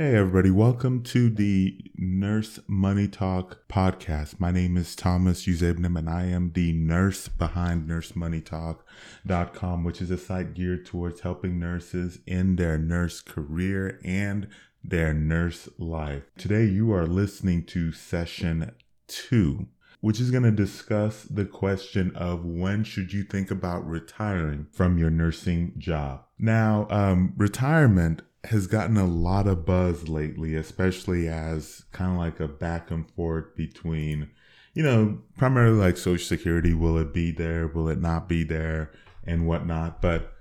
Hey, everybody, welcome to the Nurse Money Talk podcast. My name is Thomas Uzebnim, and I am the nurse behind nursemoneytalk.com, which is a site geared towards helping nurses in their nurse career and their nurse life. Today, you are listening to session two, which is going to discuss the question of when should you think about retiring from your nursing job. Now, um, retirement has gotten a lot of buzz lately, especially as kind of like a back and forth between, you know, primarily like Social Security. Will it be there? Will it not be there? And whatnot. But,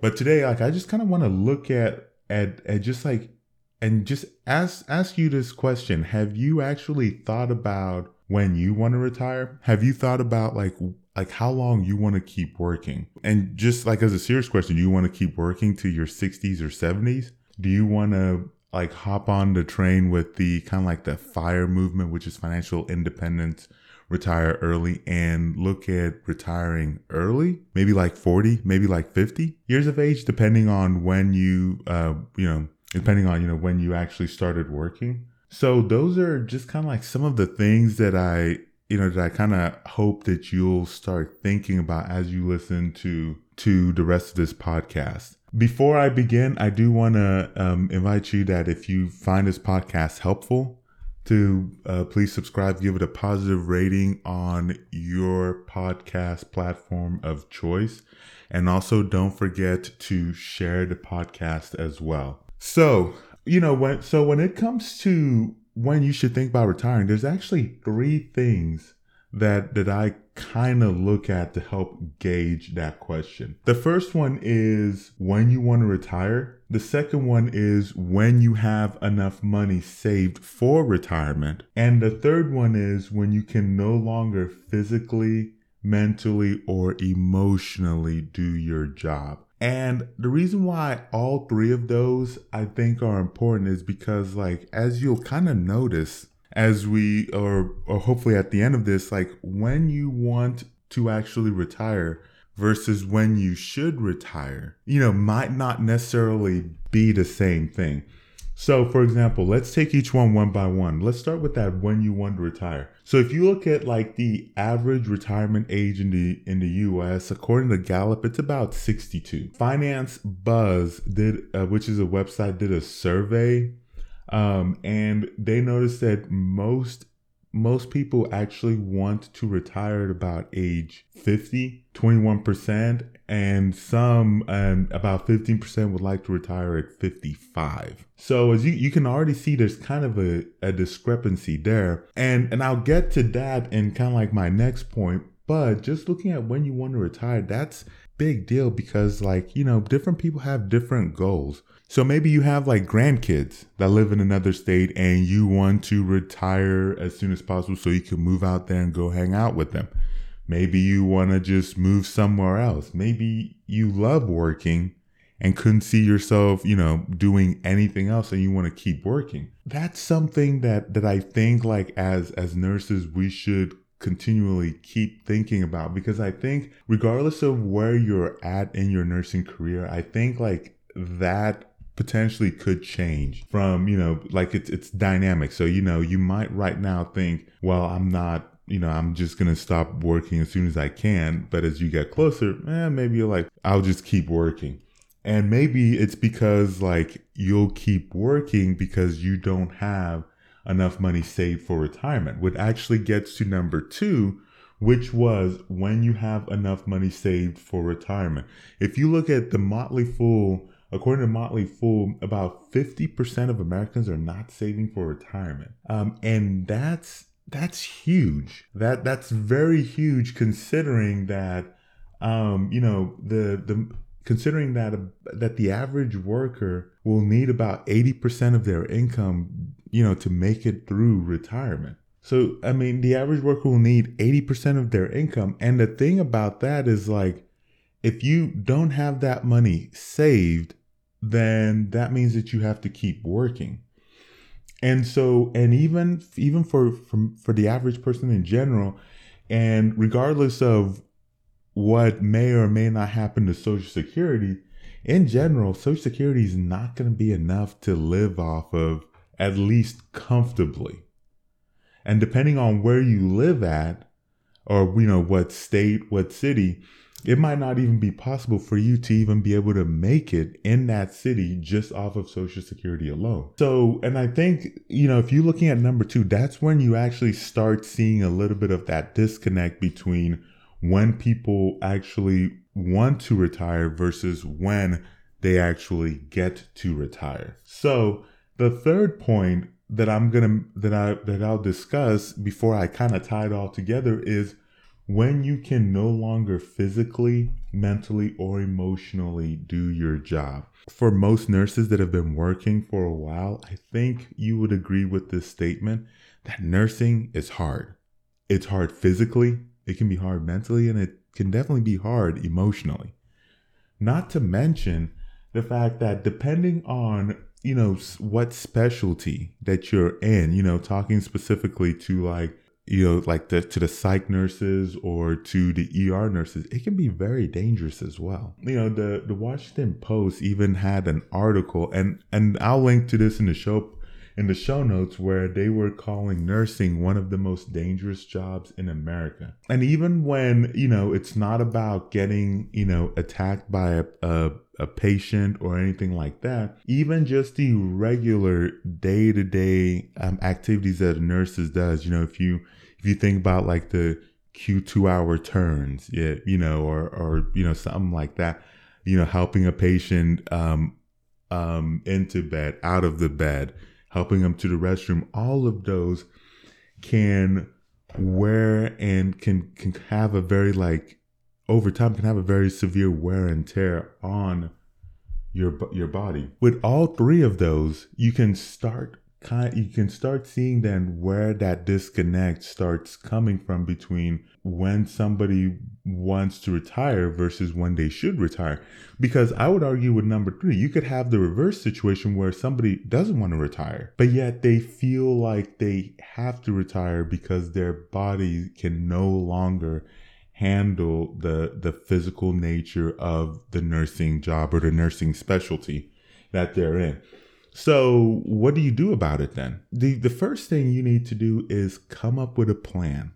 but today, like, I just kind of want to look at, at, at just like, and just ask, ask you this question. Have you actually thought about when you want to retire? Have you thought about like like how long you want to keep working? And just like as a serious question, do you want to keep working to your 60s or 70s? Do you want to like hop on the train with the kind of like the fire movement, which is financial independence, retire early and look at retiring early, maybe like 40, maybe like 50 years of age, depending on when you, uh, you know, depending on, you know, when you actually started working. So those are just kind of like some of the things that I, you know, that I kind of hope that you'll start thinking about as you listen to to the rest of this podcast. Before I begin, I do want to um, invite you that if you find this podcast helpful, to uh, please subscribe, give it a positive rating on your podcast platform of choice. And also don't forget to share the podcast as well. So, you know, when, so when it comes to when you should think about retiring, there's actually three things that that I kind of look at to help gauge that question. The first one is when you want to retire. The second one is when you have enough money saved for retirement. And the third one is when you can no longer physically, mentally, or emotionally do your job. And the reason why all three of those I think are important is because, like, as you'll kind of notice, as we or or hopefully at the end of this like when you want to actually retire versus when you should retire you know might not necessarily be the same thing. So for example let's take each one one by one. Let's start with that when you want to retire so if you look at like the average retirement age in the in the US according to Gallup it's about 62 FinanceBuzz did uh, which is a website did a survey um, and they noticed that most most people actually want to retire at about age 50 21% and some um, about 15% would like to retire at 55 so as you, you can already see there's kind of a, a discrepancy there. And and i'll get to that in kind of like my next point but just looking at when you want to retire that's big deal because like you know different people have different goals so maybe you have like grandkids that live in another state and you want to retire as soon as possible so you can move out there and go hang out with them. Maybe you want to just move somewhere else. Maybe you love working and couldn't see yourself, you know, doing anything else and you want to keep working. That's something that that I think like as as nurses we should continually keep thinking about because I think regardless of where you're at in your nursing career, I think like that potentially could change from, you know, like it's it's dynamic. So, you know, you might right now think, well, I'm not you know, I'm just gonna stop working as soon as I can. But as you get closer, eh, maybe you're like, I'll just keep working. And maybe it's because like you'll keep working because you don't have enough money saved for retirement, which actually gets to number two, which was when you have enough money saved for retirement. If you look at the Motley Fool According to Motley Fool, about 50% of Americans are not saving for retirement. Um, and that's that's huge. That that's very huge considering that um, you know, the the considering that that the average worker will need about 80% of their income, you know, to make it through retirement. So, I mean, the average worker will need 80% of their income. And the thing about that is like if you don't have that money saved, then that means that you have to keep working. And so, and even even for for, for the average person in general, and regardless of what may or may not happen to Social Security, in general, Social Security is not going to be enough to live off of at least comfortably. And depending on where you live at, or you know what state, what city, it might not even be possible for you to even be able to make it in that city just off of Social Security alone. So, and I think, you know, if you're looking at number two, that's when you actually start seeing a little bit of that disconnect between when people actually want to retire versus when they actually get to retire. So, the third point that I'm gonna that I that I'll discuss before I kind of tie it all together is when you can no longer physically, mentally, or emotionally do your job. For most nurses that have been working for a while, I think you would agree with this statement that nursing is hard. It's hard physically, it can be hard mentally, and it can definitely be hard emotionally. Not to mention the fact that depending on you know what specialty that you're in you know talking specifically to like you know, like the, to the psych nurses or to the ER nurses, it can be very dangerous as well. You know, the, the Washington Post even had an article and, and I'll link to this in the show, in the show notes where they were calling nursing one of the most dangerous jobs in America. And even when, you know, it's not about getting, you know, attacked by a, a, a patient or anything like that, even just the regular day to day activities that a nurse does, you know, if you, if you think about like the Q2 hour turns, yeah, you know, or, or, you know, something like that, you know, helping a patient, um, um, into bed, out of the bed, helping them to the restroom, all of those can wear and can can have a very like over time can have a very severe wear and tear on your your body. With all three of those, you can start kind you can start seeing then where that disconnect starts coming from between when somebody wants to retire versus when they should retire. Because i would argue with number 3 you could have the reverse situation where somebody doesn't want to retire but yet they feel like they have to retire because their body can no longer handle the the physical nature of the nursing job or the nursing specialty that they're in so, what do you do about it then? The the first thing you need to do is come up with a plan.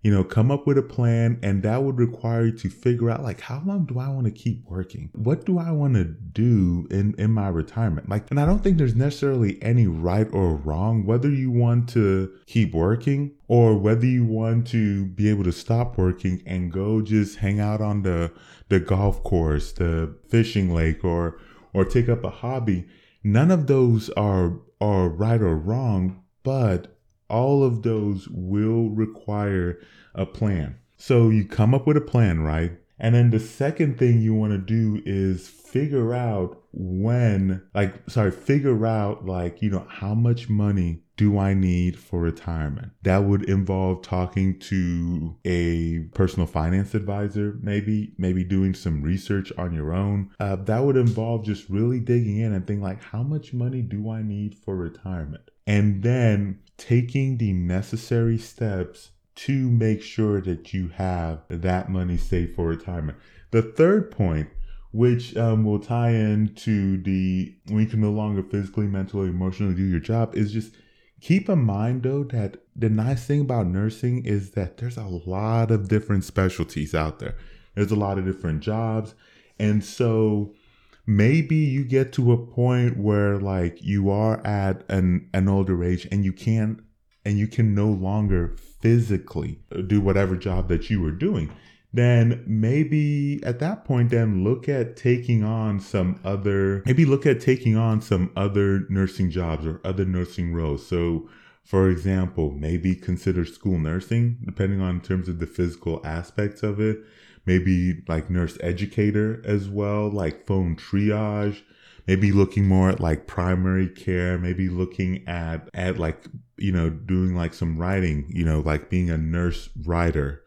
You know, come up with a plan and that would require you to figure out like how long do I want to keep working? What do I want to do in in my retirement? Like and I don't think there's necessarily any right or wrong whether you want to keep working or whether you want to be able to stop working and go just hang out on the the golf course, the fishing lake or or take up a hobby None of those are are right or wrong, but all of those will require a plan. So you come up with a plan, right? And then the second thing you want to do is figure out when, like, sorry, figure out, like, you know, how much money do I need for retirement? That would involve talking to a personal finance advisor, maybe, maybe doing some research on your own. Uh, that would involve just really digging in and thinking, like, how much money do I need for retirement? And then taking the necessary steps to make sure that you have that money saved for retirement. The third point, which um, will tie into the when you can no longer physically, mentally, emotionally do your job, is just keep in mind though that the nice thing about nursing is that there's a lot of different specialties out there. There's a lot of different jobs. And so maybe you get to a point where like you are at an, an older age and you can't and you can no longer physically do whatever job that you were doing then maybe at that point then look at taking on some other maybe look at taking on some other nursing jobs or other nursing roles. So for example maybe consider school nursing depending on terms of the physical aspects of it. Maybe like nurse educator as well like phone triage. Maybe looking more at like primary care maybe looking at at like you know doing like some writing you know like being a nurse writer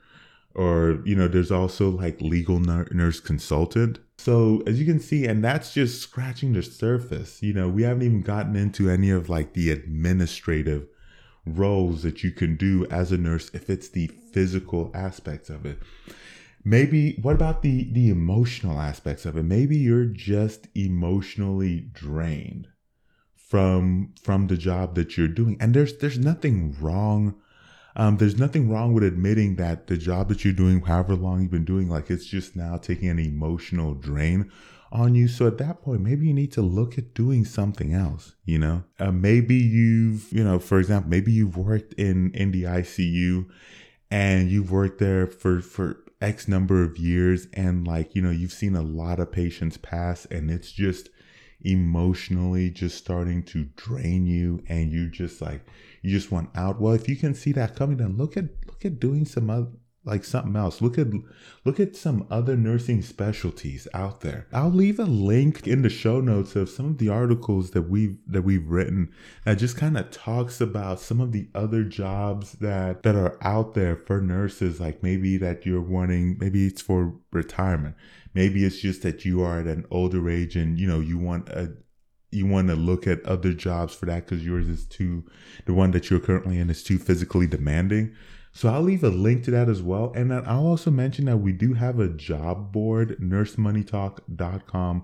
or you know there's also like legal nurse consultant. So as you can see and that's just scratching the surface. You know we haven't even gotten into any of like the administrative roles that you can do as a nurse if it's the physical aspects of it. Maybe what about the the emotional aspects of it? Maybe you're just emotionally drained from from the job that you're doing and there's there's nothing wrong um, there's nothing wrong with admitting that the job that you're doing however long you've been doing like it's just now taking an emotional drain on you. So at that point maybe you need to look at doing something else you know? Uh, maybe you've you know for example maybe you've worked in in the icu and you've worked there for for X number of years and like, you know, you've seen a lot of patients pass and it's just emotionally just starting to drain you and you just like you just want out. Well, if you can see that coming, then look at look at doing some other like something else. Look at look at some other nursing specialties out there. I'll leave a link in the show notes of some of the articles that we've that we've written that just kind of talks about some of the other jobs that that are out there for nurses like maybe that you're wanting maybe it's for retirement. Maybe it's just that you are at an older age and you know you want a you want to look at other jobs for that because yours is too the one that you're currently in is too physically demanding so I'll leave a link to that as well. And then I'll also mention that we do have a job board, nursemoneytalk.com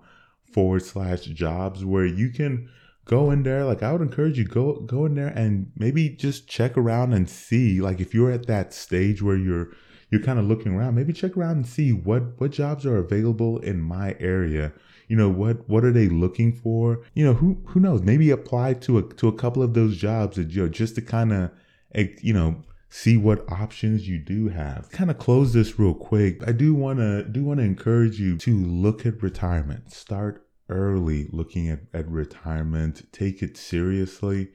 forward slash jobs, where you can go in there. Like I would encourage you, go go in there and maybe just check around and see. Like if you're at that stage where you're you're kind of looking around, maybe check around and see what what jobs are available in my area. You know, what what are they looking for? You know, who who knows? Maybe apply to a to a couple of those jobs that you know just to kind of eh, you know see what options you do have. Kind of close this real quick. I do want to do want to encourage you to look at retirement. Start early looking at, at retirement. Take it seriously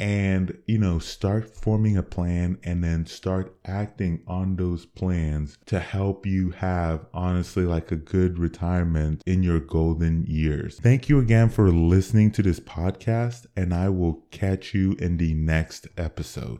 and you know start forming a plan and then start acting on those plans to help you have honestly like a good retirement in your golden years. Thank you again for listening to this podcast and i will catch you in the next episode